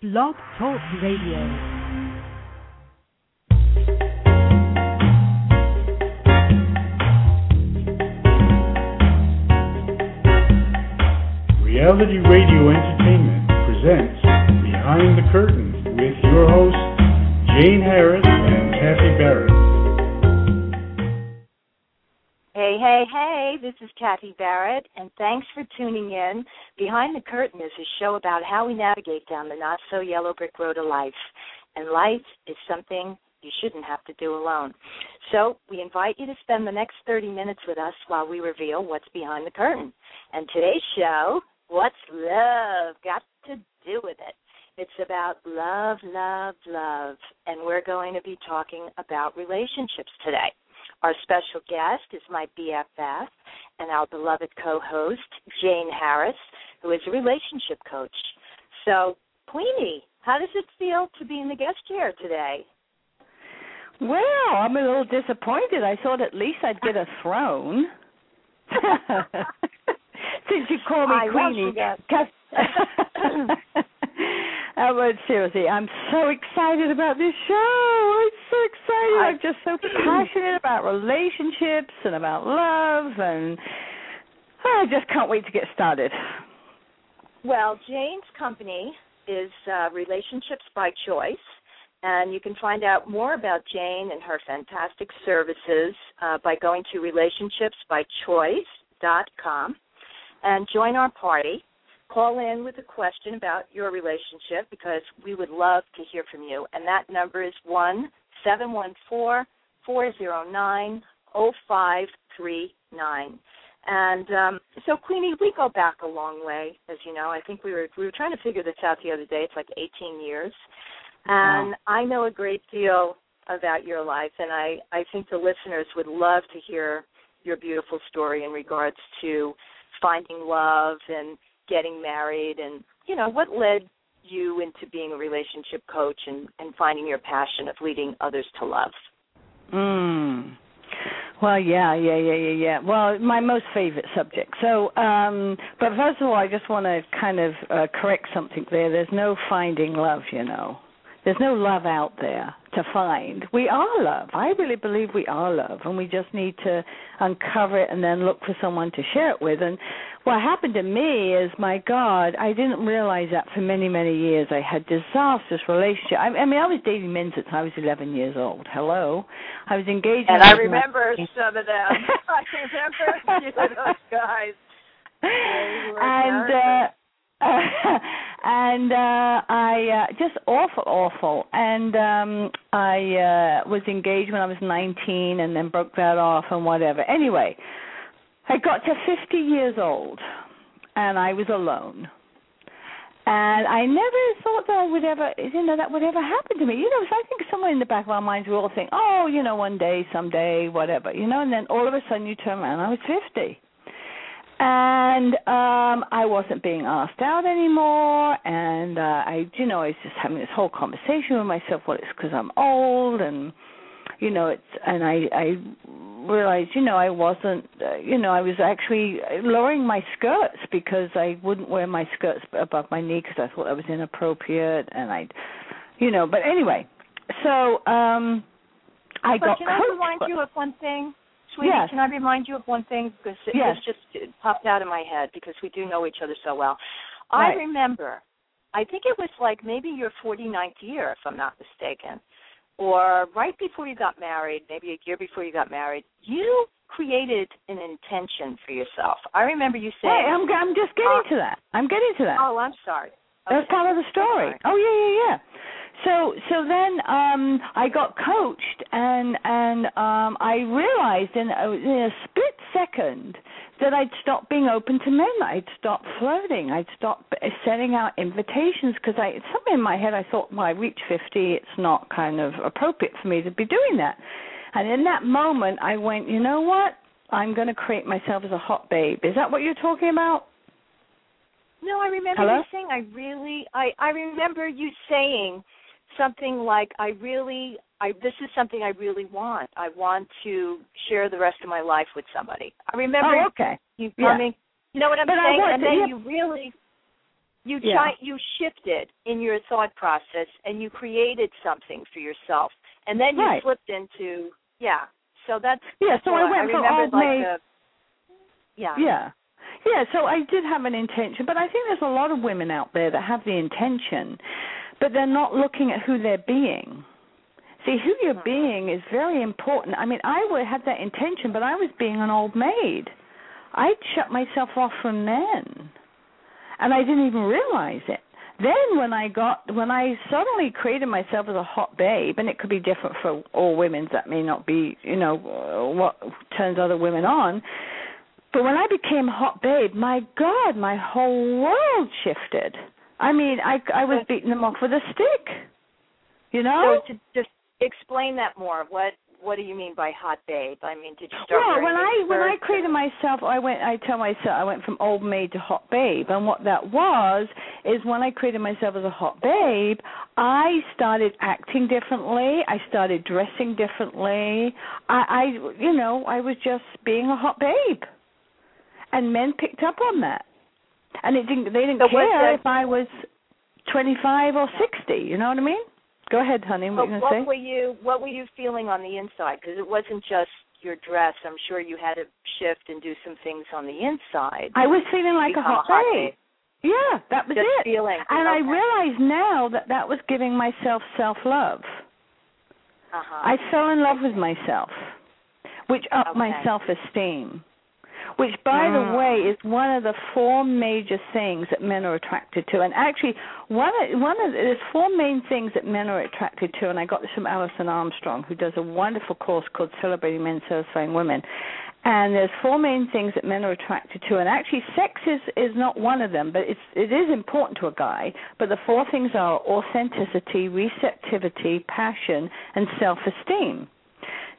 Blog Talk Radio. Reality Radio Entertainment presents Behind the Curtain with your hosts, Jane Harris and Kathy Barrett. This is Kathy Barrett, and thanks for tuning in. Behind the Curtain is a show about how we navigate down the not so yellow brick road of life. And life is something you shouldn't have to do alone. So we invite you to spend the next 30 minutes with us while we reveal what's behind the curtain. And today's show, What's Love Got to Do with It? It's about love, love, love. And we're going to be talking about relationships today. Our special guest is my BFF and our beloved co host, Jane Harris, who is a relationship coach. So, Queenie, how does it feel to be in the guest chair today? Well, I'm a little disappointed. I thought at least I'd get a throne. Since you call me I Queenie. Oh, but seriously, I'm so excited about this show. I'm so excited. I'm just so passionate about relationships and about love, and I just can't wait to get started. Well, Jane's company is uh, Relationships by Choice, and you can find out more about Jane and her fantastic services uh, by going to relationshipsbychoice.com and join our party. Call in with a question about your relationship because we would love to hear from you. And that number is one seven one four four zero nine zero five three nine. And um, so, Queenie, we go back a long way, as you know. I think we were we were trying to figure this out the other day. It's like 18 years, and I know a great deal about your life, and I I think the listeners would love to hear your beautiful story in regards to finding love and getting married, and you know what led you into being a relationship coach and and finding your passion of leading others to love. Mm. Well, yeah, yeah, yeah, yeah, yeah. Well, my most favorite subject. So, um, but first of all, I just want to kind of uh, correct something there. There's no finding love, you know. There's no love out there to find. We are love. I really believe we are love, and we just need to uncover it and then look for someone to share it with. And what happened to me is, my God, I didn't realize that for many, many years I had disastrous relationship. I, I mean, I was dating men since I was 11 years old. Hello, I was engaged. And I remember some of them. I remember you know, those guys. And uh and uh I uh just awful awful and um I uh was engaged when I was 19 and then broke that off and whatever. Anyway, I got to 50 years old and I was alone. And I never thought that I would ever, you know, that would ever happen to me. You know, so I think somewhere in the back of our minds we all think, oh, you know, one day, someday, whatever, you know, and then all of a sudden you turn around, and I was 50 and um I wasn't being asked out anymore and uh I you know I was just having this whole conversation with myself well it's cuz I'm old and you know it's and I I realized you know I wasn't uh, you know I was actually lowering my skirts because I wouldn't wear my skirts above my knee cuz I thought that was inappropriate and I you know but anyway so um I But got can I remind you of one thing? Sweetie, Yes. can I remind you of one thing? Because it Yes. this just it popped out of my head because we do know each other so well. Right. I remember, I think it was like maybe your 49th year, if I'm not mistaken, or right before you got married, maybe a year before you got married, you created an intention for yourself. I remember you saying, Hey, I'm I'm just getting Uh, to that. I'm getting to that. "Oh, I'm sorry." That's Okay. part of the story. Oh yeah, yeah, yeah. So so then um I got coached and and um I realized in a, in a split second that I'd stopped being open to men. I'd stopped flirting. I'd stopped sending out invitations because I something in my head I thought, well, I reached 50, it's not kind of appropriate for me to be doing that. And in that moment, I went, you know what? I'm going to create myself as a hot babe. Is that what you're talking about? No, I remember Hello? you saying I really I I remember you saying something like I really I this is something I really want. I want to share the rest of my life with somebody. I remember Oh, okay. you Yeah. coming. You know what I'm But saying? and then yeah. you really you Yeah. try you shifted in your thought process and you created something for yourself and then you Right. flipped into yeah so that's Yeah, that's so I went from remembered like maid- the yeah Yeah. Yeah, so I did have an intention, but I think there's a lot of women out there that have the intention, but they're not looking at who they're being. See, who you're Mhm. being is very important. I mean, I would had that intention, but I was being an old maid. I'd shut myself off from men, and I didn't even realize it. Then when I got when I suddenly created myself as a hot babe, and it could be different for all women. That may not be, you know, what turns other women on. But when I became hot babe, my God, my whole world shifted. I mean, I I was beating them off with a stick. You know? so to just explain that more what what do you mean by hot babe i mean did you start Well, when I when I created myself, I went. I tell myself I went from old maid to hot babe, and what that was is when I created myself as a hot babe, I started acting differently. I started dressing differently. I, I you know, I was just being a hot babe, and men picked up on that, and it didn't. They didn't So care if I was twenty five or sixty. You know what I mean? Go ahead, honey. What gonna what say? were you what were you feeling on the inside? Because it wasn't just your dress. I'm sure you had to shift and do some things on the inside. I was feeling like a hot, a hot babe. Yeah, that was Just it. feeling. And I Okay. realize now that that was giving myself self love. Uh-huh. I fell in love with myself, which upped my self esteem. Which, by Mm. the way, is one of the four major things that men are attracted to. And actually, one of, one of there's four main things that men are attracted to. And I got this from Alison Armstrong, who does a wonderful course called Celebrating Men, Satisfying Women. And there's four main things that men are attracted to, and actually, sex is is not one of them, but it's it is important to a guy. But the four things are authenticity, receptivity, passion, and self-esteem.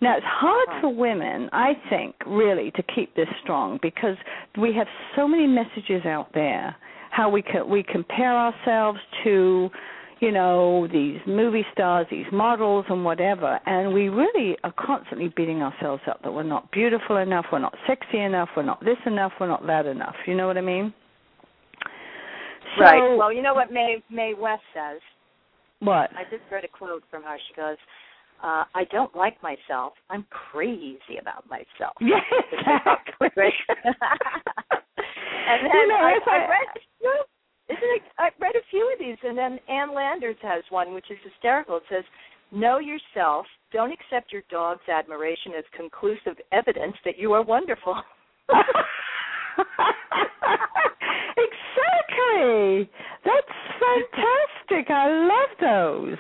Now, it's hard for women, I think, really, to keep this strong because we have so many messages out there. How we can, we compare ourselves to, you know, these movie stars, these models, and whatever, and we really are constantly beating ourselves up that we're not beautiful enough, we're not sexy enough, we're not this enough, we're not that enough. You know what I mean? So, right. Well, you know what Mae Mae West says. what? I just read a quote from her. She goes, uh, "I don't like myself. I'm crazy about myself." Yes, exactly. and then You know, I, I I- read, no, isn't it? I read a few of these, and then Ann Landers has one which is hysterical. It says, "Know yourself. Don't accept your dog's admiration as conclusive evidence that you are wonderful." exactly. That's fantastic. I love those.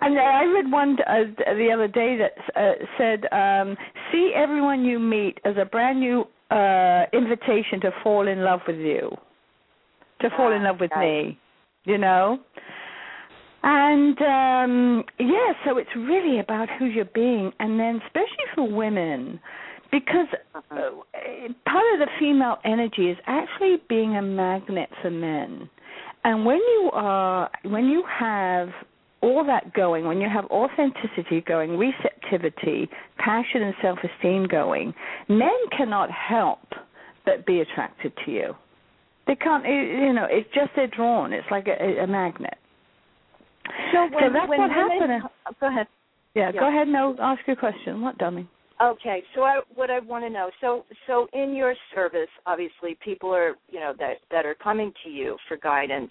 And I read one uh, the other day that uh, said, um, "See everyone you meet as a brand new uh, invitation to fall in love with you, to fall in Ah, love with me." You know. And um yeah, so it's really about who you're being, and then especially for women, because uh, part of the female energy is actually being a magnet for men. And when you are, when you have all that going, when you have authenticity going, receptivity, passion, and self-esteem going, men cannot help but be attracted to you. They can't, you know, it's just they're drawn. It's like a, a magnet. So, when, that's when what happened. Go ahead. Yeah, Yeah. go ahead. No, ask your question. What, dummy? Okay, so I, what I want to know, so so in your service, obviously, people are you know that that are coming to you for guidance,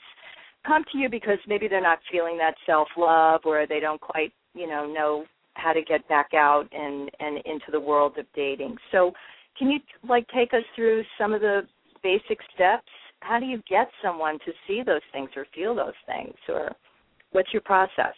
come to you because maybe they're not feeling that self love, or they don't quite you know know how to get back out and and into the world of dating. So, can you like take us through some of the basic steps? How do you get someone to see those things or feel those things, or what's your process?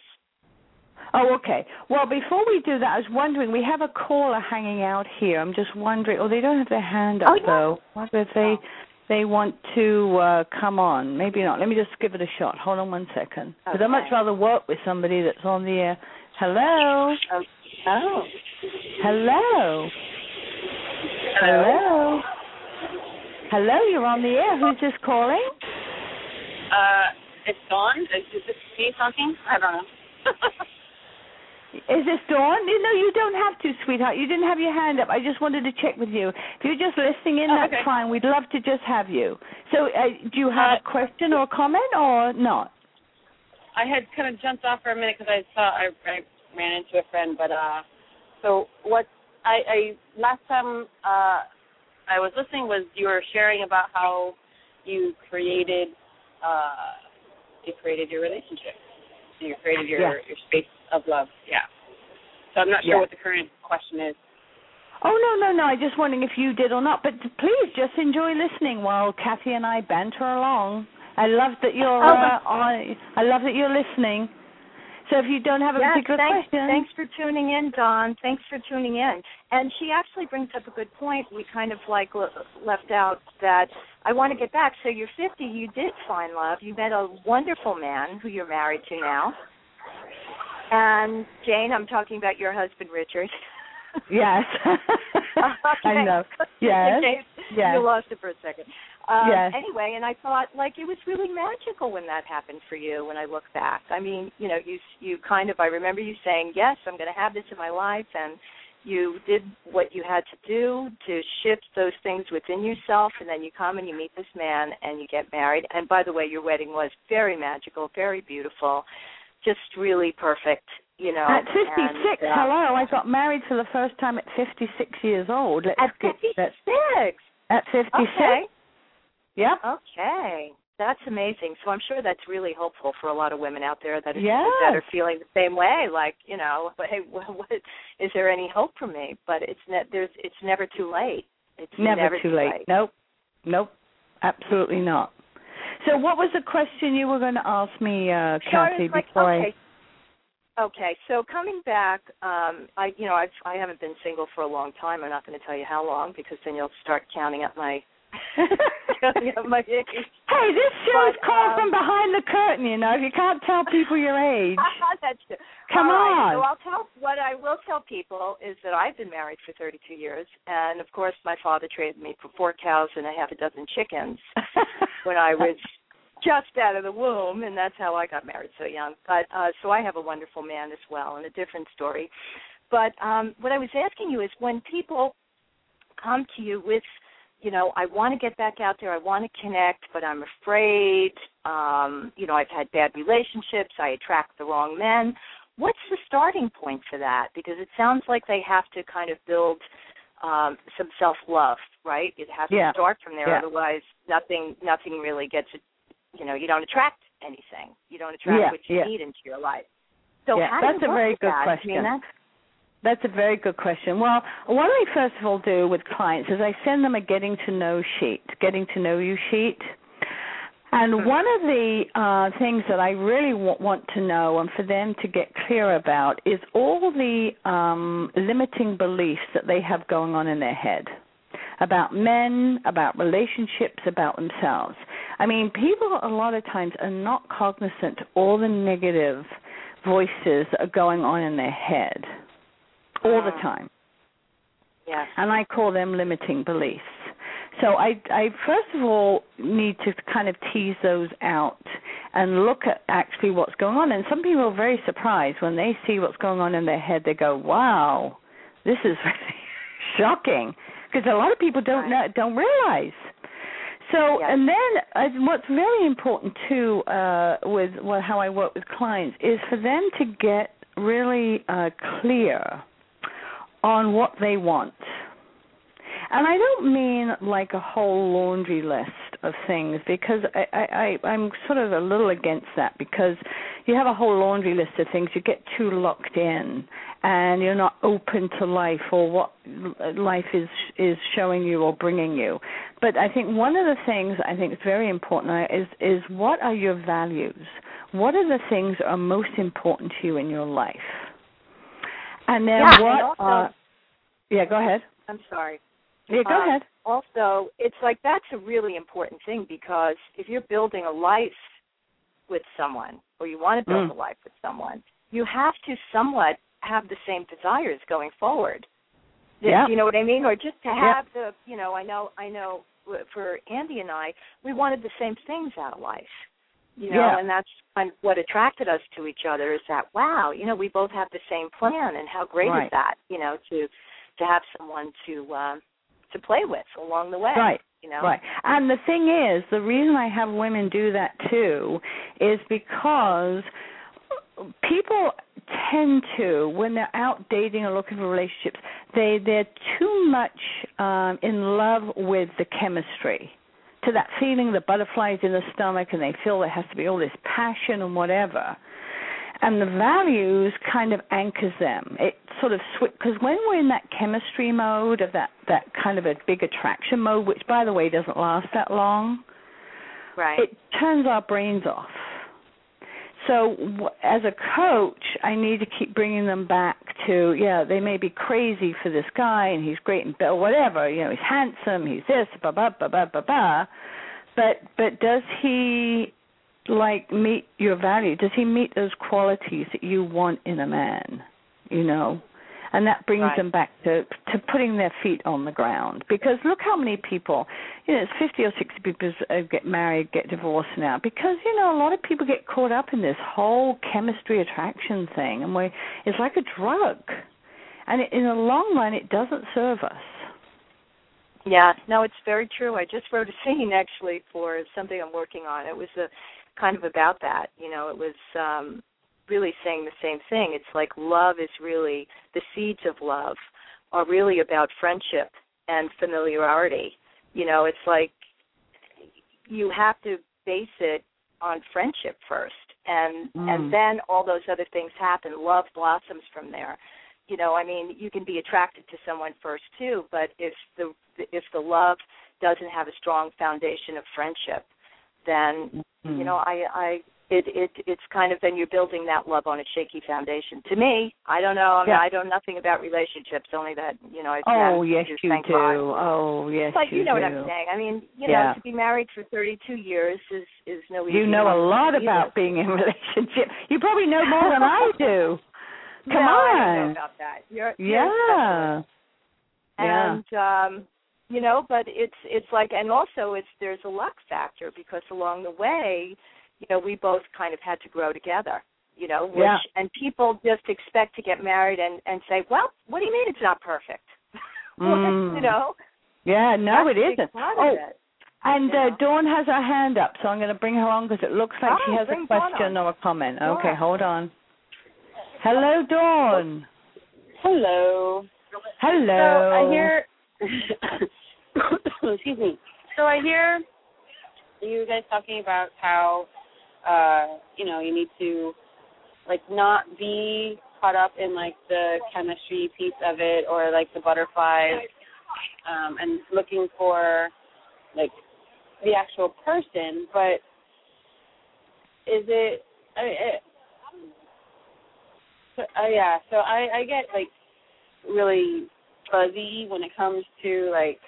Oh, okay. Well, before we do that, I was wondering. We have a caller hanging out here. I'm just wondering. Oh, they don't have their hand up Oh, yeah. though. Wonder if they Oh. They want to uh come on. Maybe not. Let me just give it a shot. Hold on one second. Because I'd much rather work with somebody that's on the air. Hello. Oh, oh. Hello. Hello. Hello. You're on the air. Who's this calling? Uh, it's Dawn. Is, is this me talking? I don't know. Is this Dawn? No, you don't have to, sweetheart. You didn't have your hand up. I just wanted to check with you. If you're just listening in, Oh, that's okay. fine. We'd love to just have you. So, uh, do you have Uh, a question or a comment or not? I had kind of jumped off for a minute because I saw I, I ran into a friend, but uh, so what I, I last time uh I was listening was you were sharing about how you created uh you created your relationship. You created your Yeah. your space of love. Yeah. So I'm not sure Yeah. what the current question is. Oh no, no, no! I just wondering if you did or not. But please just enjoy listening while Kathy and I banter along. I love that you're. Oh, Uh, on, I love that you're listening. So if you don't have a Yes, particular thanks, question, thanks for tuning in, Dawn. Thanks for tuning in. And she actually brings up a good point. We kind of like le- left out that I want to get back. So you're 50. You did find love. You met a wonderful man who you're married to now. And Jane, I'm talking about your husband, Richard. yes, I know. Yes, yes. You lost it for a second. Um, Yes. Anyway, and I thought like it was really magical when that happened for you. When I look back, I mean, you know, you you kind of I remember you saying yes, I'm going to have this in my life, and you did what you had to do to shift those things within yourself, and then you come and you meet this man and you get married. And by the way, your wedding was very magical, very beautiful, just really perfect. You know, At 56, and, uh, hello, I got married for the first time at 56 years old. Let's At get 56. that- At 56. Okay. Yep. Okay. That's amazing. So I'm sure that's really hopeful for a lot of women out there that are, Yes. that are feeling the same way. Like, you know, hey, what, what is there any hope for me? But it's ne- there's it's never too late. It's Never, too late. Nope. Nope. Absolutely not. So what was the question you were going to ask me, uh, Kathy, like, before okay. I Okay, so coming back, um, I you know I've I haven't been single for a long time. I'm not going to tell you how long because then you'll start counting up my counting up my age. Hey, this show's But, called um, from behind the curtain, you know. You can't tell people your age. That's true. Come right, on. So I'll tell what I will tell people is that I've been married for 32 years, and of course my father traded me for four cows and a half a dozen chickens when I was just out of the womb, and that's how I got married so young. But uh, so I have a wonderful man as well, and a different story. But um, what I was asking you is when people come to you with you know, I want to get back out there. I want to connect, but I'm afraid. Um, you know, I've had bad relationships. I attract the wrong men. What's the starting point for that? Because it sounds like they have to kind of build um, some self-love, right? It has Yeah. to start from there. Yeah. Otherwise, nothing, nothing really gets. You know, you don't attract anything. You don't attract Yeah, what you yeah. need into your life. So Yeah, how do that's you a very good that? question. I mean, that's That's a very good question. Well, what I first of all do with clients is I send them a getting to know sheet, getting to know you sheet. And Mm-hmm. one of the uh, things that I really w- want to know and for them to get clear about is all the um, limiting beliefs that they have going on in their head about men, about relationships, about themselves. I mean, people a lot of times are not cognizant of all the negative voices that are going on in their head all the time yes. and I call them limiting beliefs. So I, I first of all need to kind of tease those out and look at actually what's going on. And some people are very surprised when they see what's going on in their head. They go, "Wow, this is really shocking," because a lot of people don't know, don't realize. So, Yes. and then uh, what's very important too uh, with well, how I work with clients is for them to get really uh, clear on what they want. And I don't mean like a whole laundry list of things because I, I, I, I'm sort of a little against that because you have a whole laundry list of things, you get too locked in and you're not open to life or what life is is showing you or bringing you. But I think one of the things I think is very important is is what are your values? What are the things that are most important to you in your life? And then Yeah, and what also- are yeah, go ahead. I'm sorry. Yeah, go Um, ahead. Also, it's like that's a really important thing because if you're building a life with someone or you want to build Mm. a life with someone, you have to somewhat have the same desires going forward. Yeah. You know what I mean? Or just to Yeah. have the, you know, I know, I know. For Andy and I, we wanted the same things out of life. You know, Yeah. and that's kind of what attracted us to each other is that wow, you know, we both have the same plan and how great Right. is that, you know, to to have someone to um to play with along the way. Right. You know? Right. And the thing is, the reason I have women do that too is because people tend to when they're out dating or looking for relationships, they they're too much um in love with the chemistry. To that feeling the butterflies in the stomach and they feel there has to be all this passion and whatever. And the values kind of anchors them. It sort of because when we're in that chemistry mode of that that kind of a big attraction mode, which by the way doesn't last that long, Right. it turns our brains off. So w- as a coach, I need to keep bringing them back to yeah, they may be crazy for this guy and he's great and whatever, you know, he's handsome, he's this, blah blah blah blah blah blah. But but does he like meet your value? Does he meet those qualities that you want in a man? You know? And that brings Right. them back to to putting their feet on the ground. Because look how many people, you know, it's fifty or sixty people uh, get married, get divorced now. Because you know, a lot of people get caught up in this whole chemistry attraction thing, and we it's like a drug. And it, in the long run, it doesn't serve us. Yeah, no, it's very true. I just wrote a scene actually for something I'm working on. It was a kind of about that. You know, it was um really saying the same thing. It's like love is really the seeds of love are really about friendship and familiarity. You know, it's like you have to base it on friendship first and Mm. and then all those other things happen. Love blossoms from there you know i mean you can be attracted to someone first too but if the if the love doesn't have a strong foundation of friendship then you know i i it it it's kind of then you're building that love on a shaky foundation to me i don't know I, mean, Yeah. I know nothing about relationships only that you know i've Oh yes, you do. God. Oh yes, but you, know do. what i'm saying i mean you know to be married for 32 years is is no easy You know a lot about being in a relationship. You probably know more than I do. Come no, I don't know on. about that you're, you're. Yeah. Yeah. and um you know but it's it's like and also it's there's a luck factor because along the way you know we both kind of had to grow together you know which Yeah. and people just expect to get married and and say well what do you mean it's not perfect Mm. you know Yeah, no, That's it a big isn't. Oh, it. and uh, know. Dawn has her hand up, so I'm going to bring her on because it looks like she Oh, has a question or a comment. Sure. Okay, hold on. Hello, Dawn. Hello. Hello. So I hear. excuse me. So I hear you guys talking about how, uh, you know, you need to, like, not be caught up in like the chemistry piece of it or like the butterflies, um, and looking for like the actual person. But is it? I, I, so, uh, yeah. So I I get like really fuzzy when it comes to like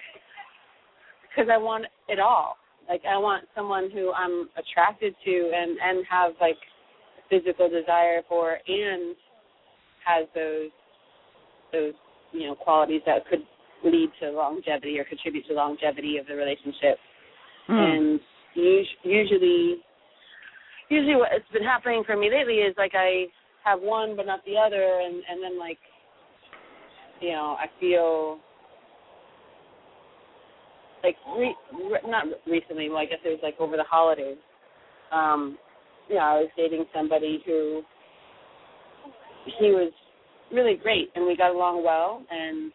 because I want it all. Like I want someone who I'm attracted to and and have like physical desire for and has those those you know qualities that could lead to longevity or contribute to longevity of the relationship. Mm. And usually usually what's been happening for me lately is like I have one but not the other and and then like you know I feel like re, re, not recently well I guess it was like over the holidays. Um you know I was dating somebody who he was really great and we got along well and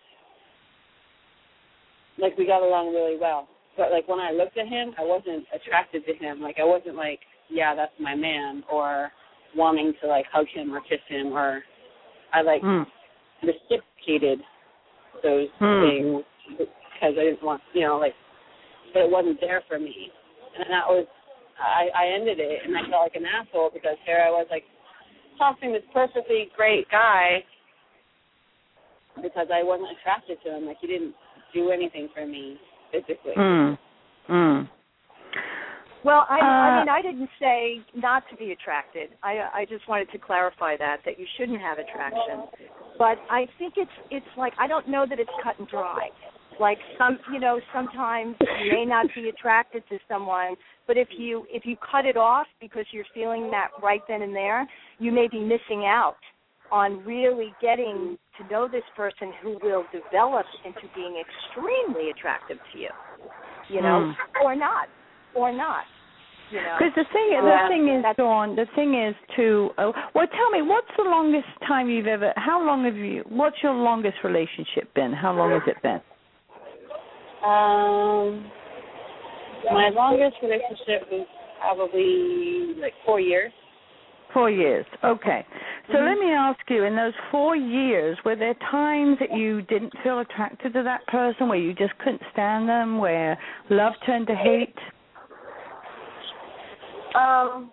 like we got along really well. But like when I looked at him I wasn't attracted to him. Like I wasn't like yeah that's my man or wanting to like hug him or kiss him or I like Mm. Reciprocated those Hmm. things because I didn't want, you know, like, but it wasn't there for me, and that was, I, I ended it, and I felt like an asshole because here I was like talking this perfectly great guy because I wasn't attracted to him, like he didn't do anything for me physically. Mm. Mm. Well, I, Uh, I mean, I didn't say not to be attracted. I, I just wanted to clarify that that you shouldn't have attraction. But I think it's it's like I don't know that it's cut and dry. Like some, you know, sometimes you may not be attracted to someone, but if you if you cut it off because you're feeling that right then and there, you may be missing out on really getting to know this person who will develop into being extremely attractive to you. You know, Mm. or not, or not. You know. Because the thing, Yeah, the thing is, Dawn. The thing is to. Uh, well, tell me, what's the longest time you've ever? How long have you? What's your longest relationship been? How long has it been? Um, my longest relationship was probably like four years. Four years. Okay. So let me ask you: in those four years, were there times that you didn't feel attracted to that person, where you just couldn't stand them, where love turned to hate? Um.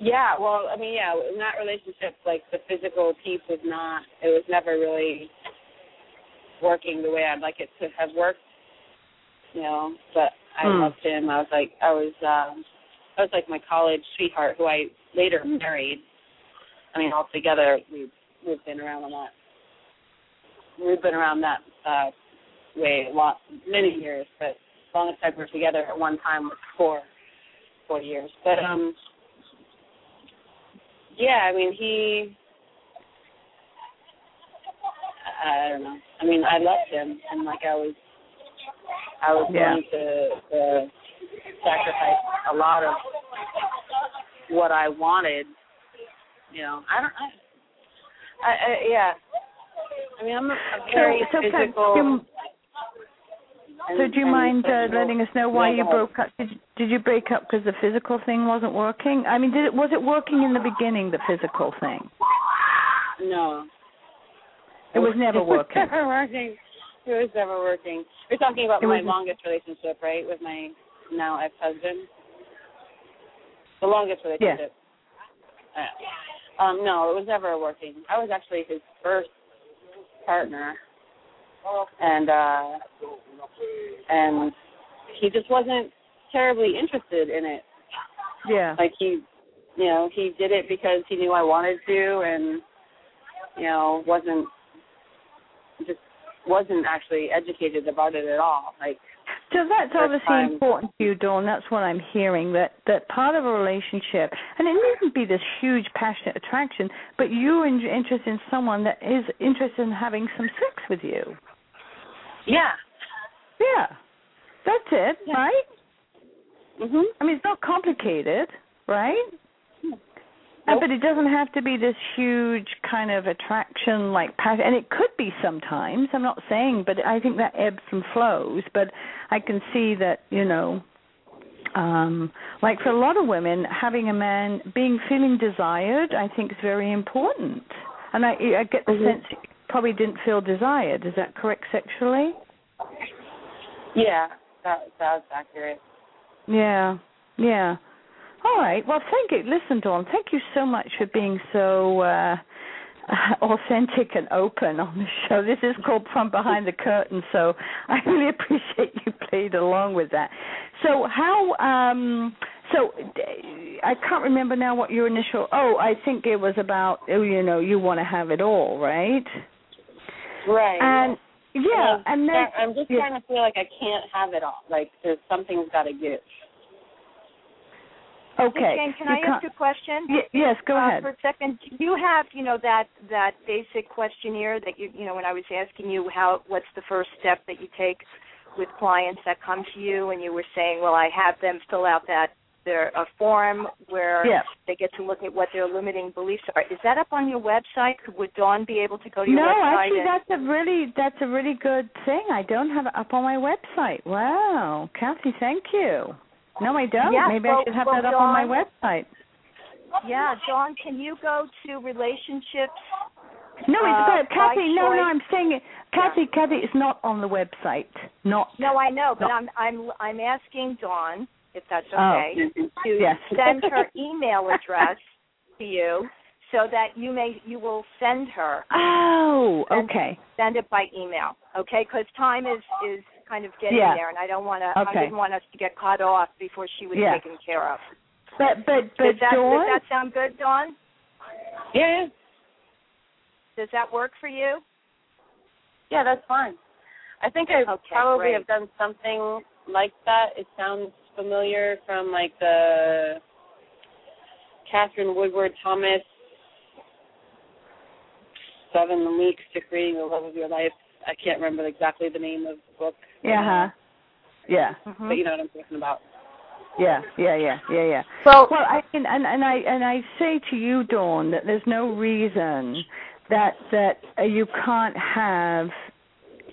yeah, well, I mean, yeah, in that relationship, like the physical piece was not. It was never really working the way I'd like it to have worked. You know, but I Hmm. loved him. I was like, I was, um, I was like my college sweetheart, who I later married. I mean, altogether, we we've been around a lot. We've been around that uh, way a lot, many years, but longest time we were together at one time was four, four years. But um, yeah, I mean he, I don't know. I mean, I loved him, and like I was, I was Yeah. willing to, to sacrifice a lot of what I wanted. You know, I don't. I, I, I yeah. I mean, I'm a, a very so, so, physical. So do you mind uh, letting us know why you broke up? Did, did you break up because the physical thing wasn't working? I mean, did it was it working in the beginning, the physical thing? No. It was never working. never working. It was never working. You're talking about It my was- longest relationship, right? With my now ex-husband. The longest relationship. Yeah. Um, no, it was never working. I was actually his first partner, and uh, and he just wasn't terribly interested in it. Yeah. Like he, you know, he did it because he knew I wanted to, and you know, wasn't just wasn't actually educated about it at all. Like, So that's obviously time. important to you, Dawn. That's what I'm hearing. That that part of a relationship, and it needn't be this huge passionate attraction, but you're in, interested in someone that is interested in having some sex with you. Yeah, Yeah, that's it, Yeah. right? mhm, I mean, it's not complicated, right? Nope. But it doesn't have to be this huge kind of attraction like passion. And it could be sometimes. I'm not saying, but I think that ebbs and flows. But I can see that, you know, um like for a lot of women, having a man being feeling desired, I think is very important. And I I get the Mhm. sense probably didn't feel desired. Is that correct sexually? yeah, that that's accurate. Yeah, yeah. All right. Well, thank you. Listen, Dawn, thank you so much for being so uh, authentic and open on the show. This is called From Behind the Curtain, so I really appreciate you played along with that. So, how? um So, I can't remember now what your initial. Oh, I think it was about. oh, You know, you want to have it all, right? Right. And yeah, I and mean, then I'm just yeah. trying to feel like I can't have it all. Like there's something's got to give. okay. Jane, can you I ask can't- a question? Y- yes, go uh, ahead. For a second, do you have, you know, that that basic questionnaire that you, you know, when I was asking you how, what's the first step that you take with clients that come to you, and you were saying, well, I have them fill out that their a forum where Yeah. they get to look at what their limiting beliefs are. Is that up on your website? Would Dawn be able to go to your no, website? actually, and, that's a really that's a really good thing. I don't have it up on my website. Wow, Kathy, thank you. No, I don't. Yeah, Maybe well- I should have well, that up on my website. yeah, Dawn, can you go to relationships? No, it's Uh, good. Kathy, no, no. I'm saying it. Kathy, Kathy, it's not on the website. Not. No, I know, but No. I'm I'm I'm asking Dawn if that's Oh. okay. to Yes. send her email address to you so that you may you will send her Oh, okay. send it by email okay because time is is kind of getting Yeah. there and i don't want to Okay. i didn't want us to get cut off before she was Yeah. taken care of But but but does that Dawn, does that sound good dawn Yeah, yeah. Does that work for you? Yeah, that's fine. I think I Okay, probably great. have done something like that. It sounds familiar from like the Katherine Woodward Thomas Seven Weeks to Creating the Love of Your Life. I can't remember exactly the name of the book. Yeah. Huh? Yeah. Mm-hmm. But you know what I'm talking about. Yeah, yeah, yeah, yeah, yeah. Well, Well, I and, and and I and I say to you, Dawn, that there's no reason that that uh, you can't have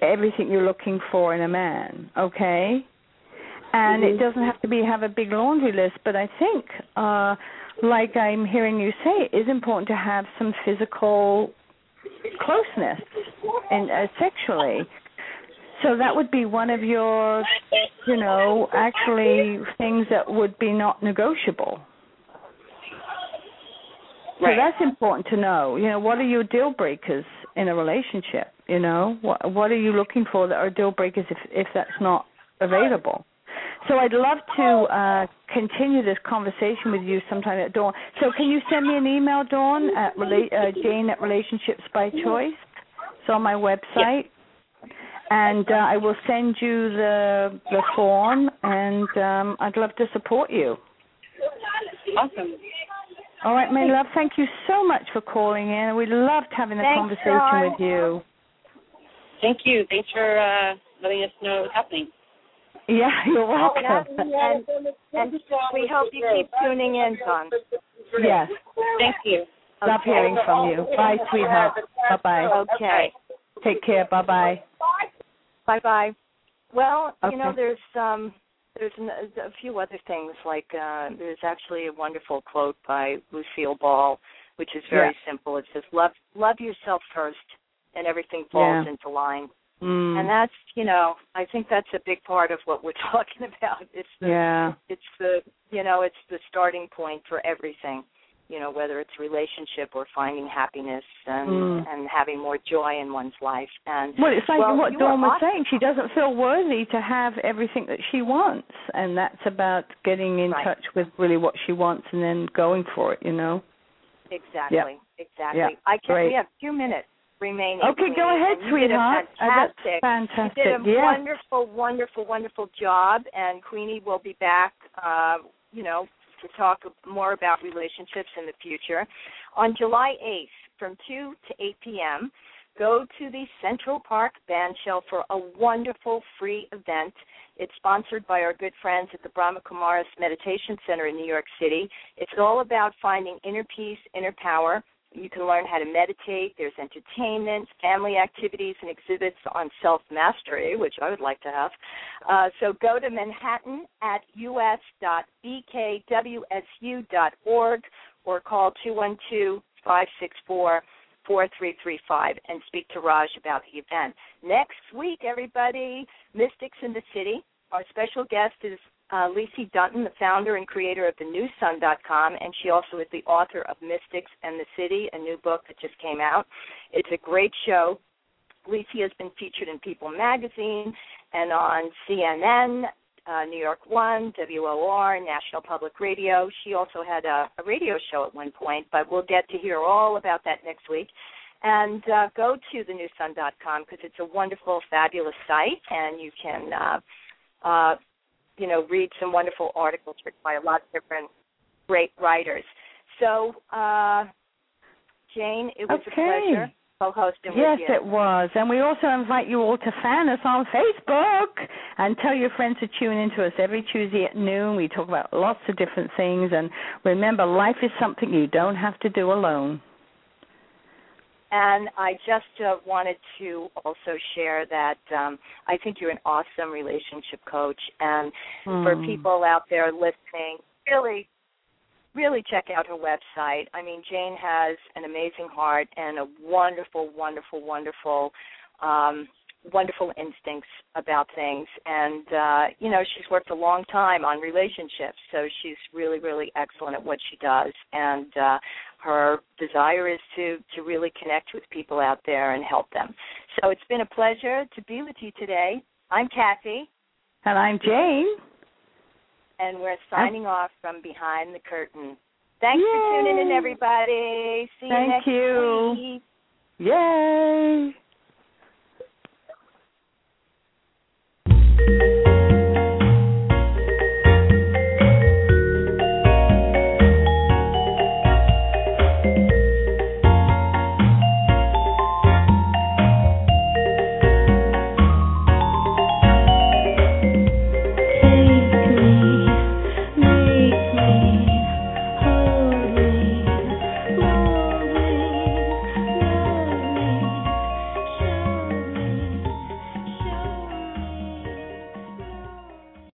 everything you're looking for in a man. Okay, and it doesn't have to be have a big laundry list. But I think, uh, like I'm hearing you say, it is important to have some physical closeness and uh, sexually. So that would be one of your, you know, actually things that would be not negotiable. Right. So that's important to know. You know, what are your deal breakers in a relationship? You know, what what are you looking for that are deal breakers if if that's not available? So I'd love to uh, continue this conversation with you sometime at Dawn. So can you send me an email, Dawn, at rela- uh, Jane at Relationships by Choice? It's on my website. And uh, I will send you the the form, and um, I'd love to support you. Awesome. All right, my love. Thank you so much for calling in. We loved having the Thanks, conversation Dawn. with you. Thank you. Thanks for uh, letting us know what's happening. Yeah, you're welcome. and, and we hope you keep tuning in, Dawn. yes, Thank you. love hearing from you. Bye, sweetheart. Bye bye. Okay. Take care. Bye bye. Bye bye. Well, you know, there's um there's an, a few other things like uh there's actually a wonderful quote by Lucille Ball, which is very simple. It says, "Love love yourself first, and everything falls Yeah. into line." Mm. And that's you know, I think that's a big part of what we're talking about. It's the yeah. it's the you know it's the starting point for everything you know whether it's relationship or finding happiness and Mm. and having more joy in one's life and Well, it's like Well, what Dawn was awesome. saying. She doesn't feel worthy to have everything that she wants, and that's about getting in Right. touch with really what she wants and then going for it. You know. exactly exactly Yeah. i can Great. we have two minutes remaining Okay, go ahead, you did sweetheart. That's fantastic fantastic. you did a yeah. wonderful wonderful wonderful job and queenie will be back uh you know to talk more about relationships in the future on july 8th from 2 to 8 p.m go to the central park Bandshell for a wonderful free event it's sponsored by our good friends at the brahma kumaris meditation center in new york city it's all about finding inner peace inner power you can learn how to meditate. There's entertainment, family activities, and exhibits on self mastery, which I would like to have. Uh, so go to Manhattan at us.bkwsu.org or call 212 564 4335 and speak to Raj about the event. Next week, everybody, Mystics in the City. Our special guest is uh, Lacey Dunton, the founder and creator of the thenewsun.com, and she also is the author of Mystics and the City, a new book that just came out. It's a great show. Lacey has been featured in People magazine and on CNN, uh, New York One, WOR, National Public Radio. She also had a, a radio show at one point, but we'll get to hear all about that next week. And uh, go to thenewsun.com because it's a wonderful, fabulous site, and you can, uh, uh, you know, read some wonderful articles written by a lot of different great writers. So, uh, Jane, it was Okay. a pleasure co-hosting Yes, with you. it was. And we also invite you all to fan us on Facebook and tell your friends to tune into us every Tuesday at noon. We talk about lots of different things. And remember, life is something you don't have to do alone. And I just uh, wanted to also share that um, I think you're an awesome relationship coach. And for Hmm. people out there listening, really, really check out her website. I mean, Jane has an amazing heart and a wonderful, wonderful, wonderful, um, wonderful instincts about things. And uh, you know, she's worked a long time on relationships, so she's really, really excellent at what she does. And uh, her desire is to to really connect with people out there and help them. So it's been a pleasure to be with you today. I'm Kathy And I'm Jane. and we're signing off from behind the curtain. Thanks Yay. for tuning in, everybody. See you Thank next you. week. Yay! thank you